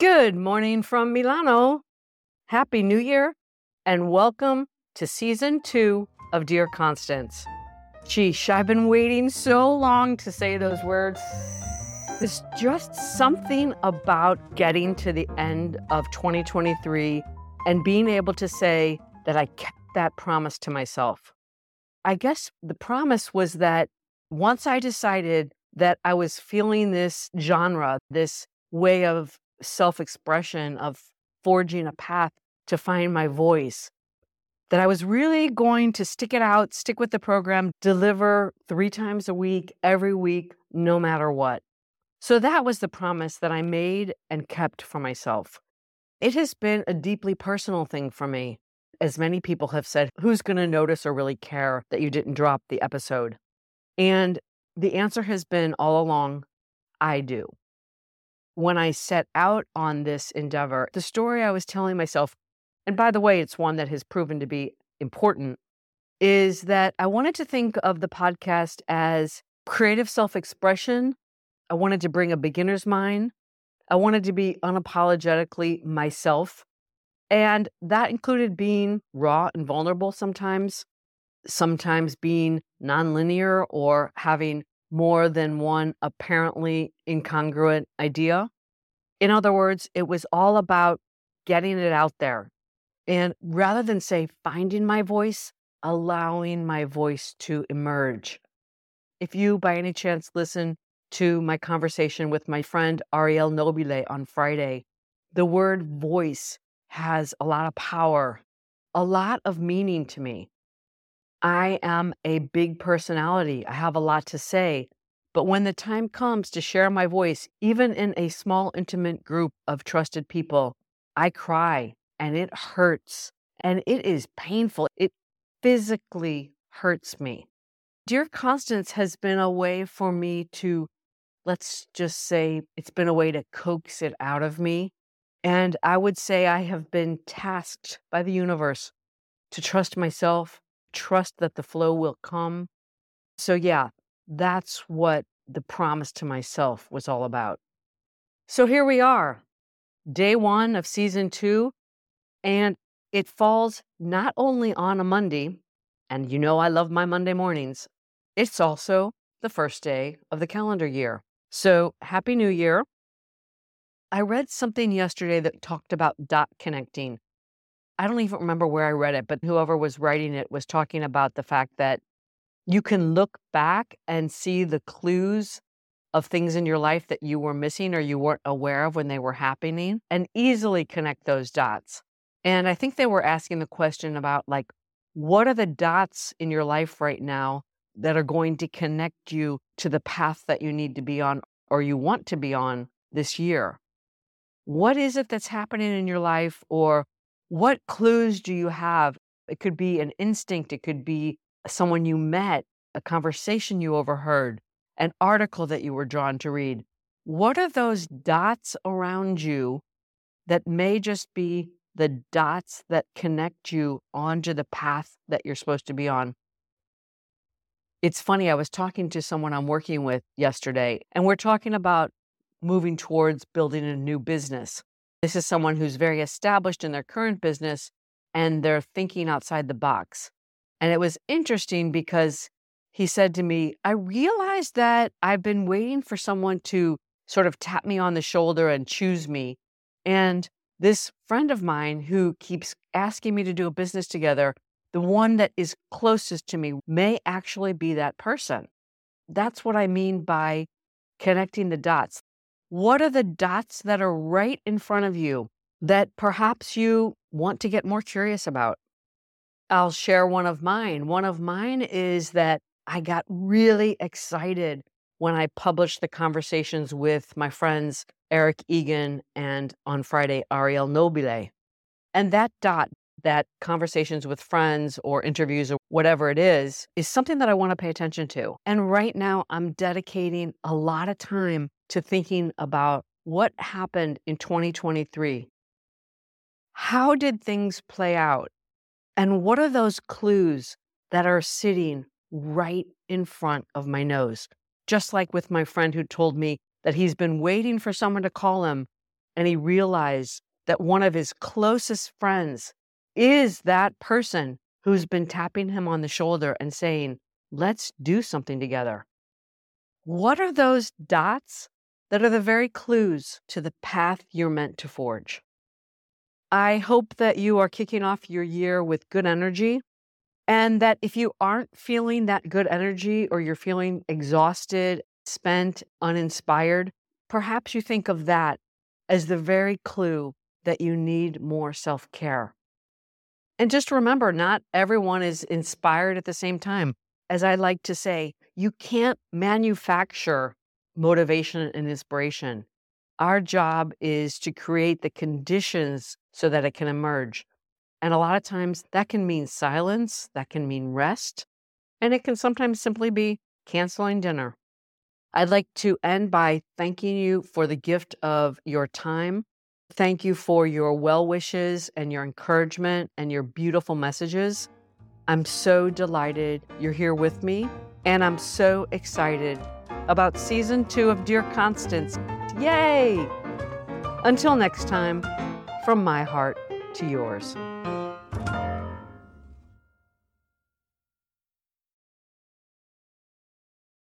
Good morning from Milano. Happy New Year and welcome to season two of Dear Constance. Sheesh, I've been waiting so long to say those words. There's just something about getting to the end of 2023 and being able to say that I kept that promise to myself. I guess the promise was that once I decided that I was feeling this genre, this way of self expression, of forging a path to find my voice, that I was really going to stick it out, stick with the program, deliver three times a week, every week, no matter what. So that was the promise that I made and kept for myself. It has been a deeply personal thing for me. As many people have said, who's going to notice or really care that you didn't drop the episode? And the answer has been all along I do when I set out on this endeavor, the story I was telling myself, and by the way, it's one that has proven to be important, is that I wanted to think of the podcast as creative self expression. I wanted to bring a beginner's mind. I wanted to be unapologetically myself. And that included being raw and vulnerable sometimes, sometimes being nonlinear or having more than one apparently incongruent idea. In other words, it was all about getting it out there. And rather than say finding my voice, allowing my voice to emerge. If you, by any chance, listen to my conversation with my friend Ariel Nobile on Friday, the word voice has a lot of power, a lot of meaning to me. I am a big personality. I have a lot to say. But when the time comes to share my voice, even in a small, intimate group of trusted people, I cry and it hurts and it is painful. It physically hurts me. Dear Constance has been a way for me to, let's just say, it's been a way to coax it out of me. And I would say I have been tasked by the universe to trust myself, trust that the flow will come. So, yeah, that's what the promise to myself was all about. So here we are, day one of season two, and it falls not only on a Monday, and you know I love my Monday mornings, it's also the first day of the calendar year. So Happy New Year. I read something yesterday that talked about dot connecting. I don't even remember where I read it, but whoever was writing it was talking about the fact that you can look back and see the clues of things in your life that you were missing or you weren't aware of when they were happening and easily connect those dots. And I think they were asking the question about like, what are the dots in your life right now that are going to connect you to the path that you need to be on or you want to be on this year? What is it that's happening in your life or what clues do you have? It could be an instinct, it could be someone you met, a conversation you overheard, an article that you were drawn to read. What are those dots around you that may just be the dots that connect you onto the path that you're supposed to be on? It's funny, I was talking to someone I'm working with yesterday, and we're talking about moving towards building a new business. This is someone who's very established in their current business and they're thinking outside the box. And it was interesting because he said to me, I realized that I've been waiting for someone to sort of tap me on the shoulder and choose me. And this friend of mine who keeps asking me to do a business together, the one that is closest to me may actually be that person. That's what I mean by connecting the dots. What are the dots that are right in front of you that perhaps you want to get more curious about? I'll share one of mine. One of mine is that I got really excited when I published the conversations with my friends Eric Egan and on Friday Ariel Nobile. And that dot, that conversations with friends or interviews or whatever it is, is something that I want to pay attention to. And right now, I'm dedicating a lot of time to thinking about what happened in 2023. How did things play out? And what are those clues that are sitting right in front of my nose? Just like with my friend who told me that he's been waiting for someone to call him and he realized that one of his closest friends is that person who's been tapping him on the shoulder and saying, Let's do something together. What are those dots that are the very clues to the path you're meant to forge? I hope that you are kicking off your year with good energy and that if you aren't feeling that good energy or you're feeling exhausted, spent, uninspired, perhaps you think of that as the very clue that you need more self care. And just remember, not everyone is inspired at the same time. As I like to say, you can't manufacture motivation and inspiration. Our job is to create the conditions so that it can emerge. And a lot of times that can mean silence, that can mean rest, and it can sometimes simply be canceling dinner. I'd like to end by thanking you for the gift of your time. Thank you for your well wishes and your encouragement and your beautiful messages. I'm so delighted you're here with me, and I'm so excited about season two of Dear Constance. Yay! Until next time, from my heart to yours.